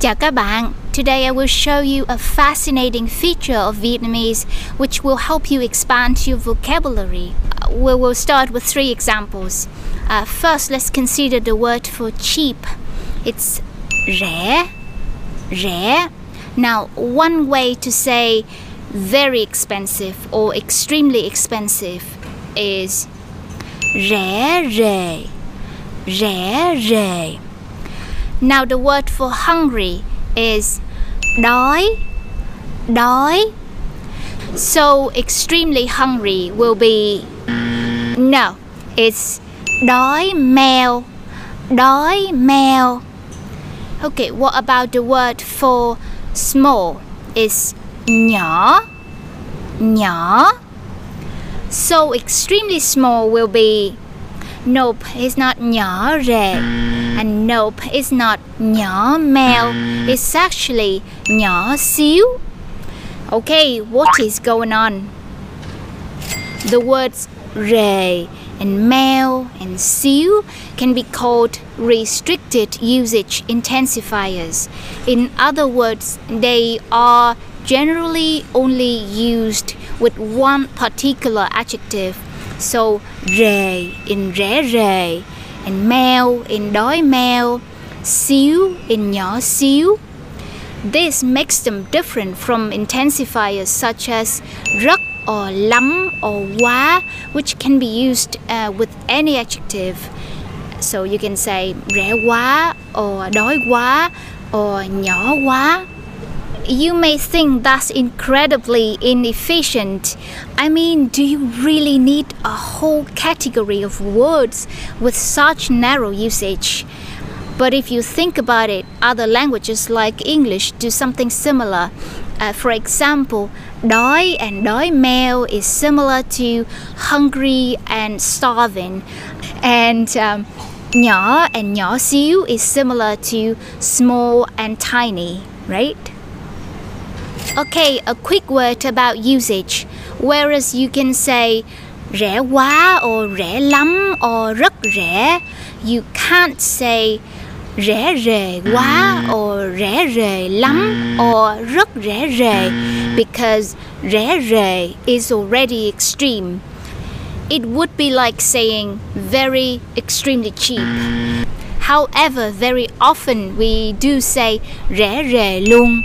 Chào các bạn. Today I will show you a fascinating feature of Vietnamese which will help you expand your vocabulary. Uh, we will start with three examples. Uh, first, let's consider the word for cheap. It's rẻ, rẻ. Now, one way to say very expensive or extremely expensive is rẻ rề, rẻ rề. Now the word for hungry is đói, đói. So extremely hungry will be no, it's đói mèo, đói mèo. Okay, what about the word for small? Is nhỏ, nhỏ. So extremely small will be Nope, it's not nhỏ rề. And nope, it's not nhỏ mèo. It's actually nhỏ xíu. Okay, what is going on? The words rề and mèo and xíu can be called restricted usage intensifiers. In other words, they are generally only used with one particular adjective. So rề in rẻ rề and mèo in đói mèo, xíu in nhỏ xíu. This makes them different from intensifiers such as rất or lắm or quá, which can be used uh, with any adjective. So you can say rẻ quá or đói quá or nhỏ quá. You may think that's incredibly inefficient. I mean, do you really need a whole category of words with such narrow usage? But if you think about it, other languages like English do something similar. Uh, for example, đói and đói mèo is similar to hungry and starving. And um, nhỏ and nhỏ xíu is similar to small and tiny, right? Okay, a quick word about usage. Whereas you can say rẻ quá or rẻ lắm or rất rẻ, you can't say rẻ rề quá mm. or rẻ rề lắm or rất rẻ rề because rẻ rề is already extreme. It would be like saying very extremely cheap. However, very often we do say rẻ rề luôn.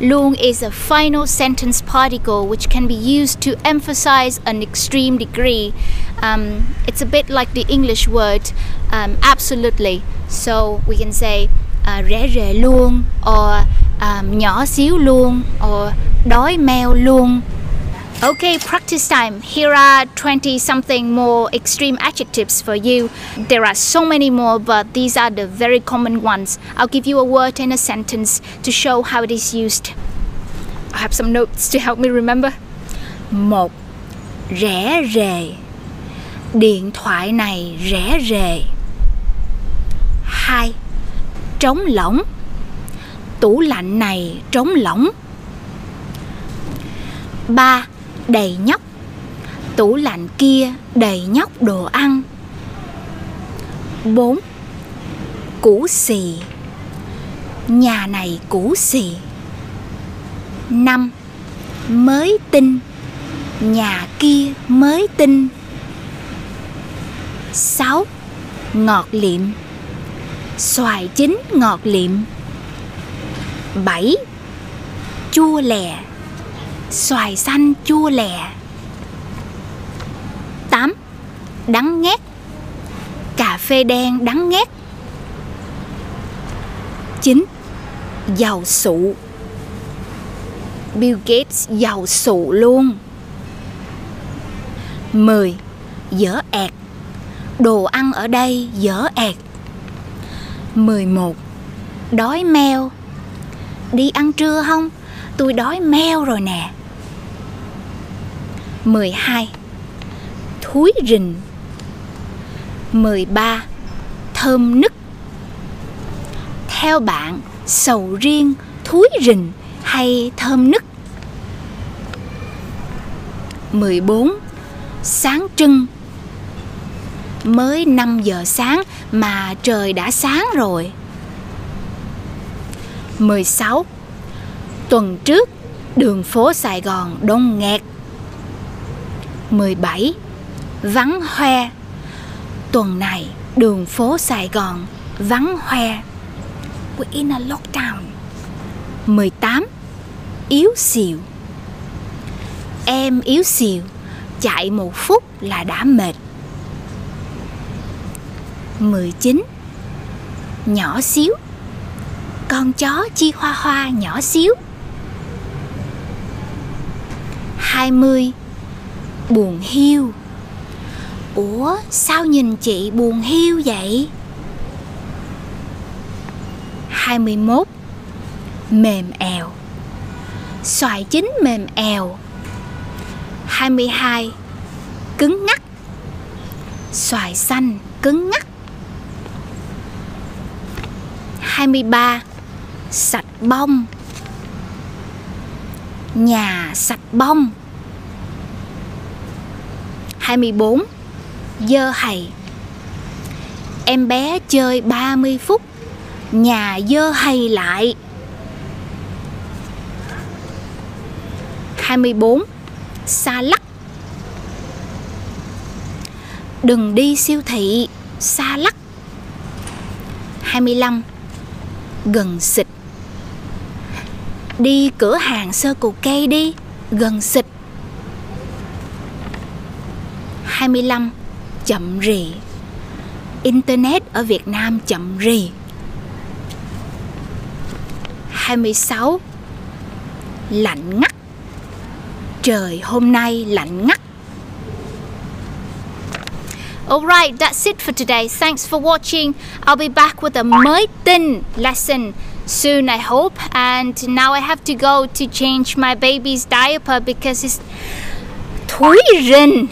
Luôn is a final sentence particle which can be used to emphasize an extreme degree. Um, it's a bit like the English word um, absolutely. So we can say uh, rẻ rề luôn or um, nhỏ xíu luôn or đói mèo luôn. Okay, practice time. Here are 20 something more extreme adjectives for you. There are so many more, but these are the very common ones. I'll give you a word and a sentence to show how it is used. I have some notes to help me remember. Một, rẻ rề. Điện thoại này rẻ rề. Hai, trống lỏng. Tủ lạnh này trống lỏng. Ba, đầy nhóc tủ lạnh kia đầy nhóc đồ ăn 4. Củ xì Nhà này củ xì 5. Mới tinh Nhà kia mới tinh 6. Ngọt liệm Xoài chín ngọt liệm 7. Chua lè xoài xanh chua lè 8. Đắng ngát Cà phê đen đắng ngát 9. Giàu sụ Bill Gates giàu sụ luôn 10. Dở ẹt Đồ ăn ở đây dở ẹt 11. Đói meo Đi ăn trưa không? Tôi đói meo rồi nè 12. Thúi rình 13. Thơm nức Theo bạn, sầu riêng, thúi rình hay thơm nức? 14. Sáng trưng Mới 5 giờ sáng mà trời đã sáng rồi 16. Tuần trước, đường phố Sài Gòn đông nghẹt. 17. Vắng hoe. Tuần này, đường phố Sài Gòn vắng hoe. We're in a lockdown. 18. Yếu xìu. Em yếu xìu, chạy một phút là đã mệt. 19. Nhỏ xíu. Con chó chi hoa hoa nhỏ xíu. 20. Buồn hiu. Ủa, sao nhìn chị buồn hiu vậy? 21 Mềm èo. Xoài chín mềm èo. 22 Cứng ngắc. Xoài xanh cứng ngắc. 23 Sạch bông. Nhà sạch bông. 24 Dơ hầy. Em bé chơi 30 phút, Nhà dơ hầy lại. 24 Xa lắc. Đừng đi siêu thị, Xa lắc. 25 Gần xịt. Đi cửa hàng sơ cù cây đi, Gần xịt. 25 Chậm rì Internet ở Việt Nam chậm rì 26 Lạnh ngắt Trời hôm nay lạnh ngắt Alright, that's it for today. Thanks for watching. I'll be back with a mới tin lesson soon, I hope. And now I have to go to change my baby's diaper because it's thúi rình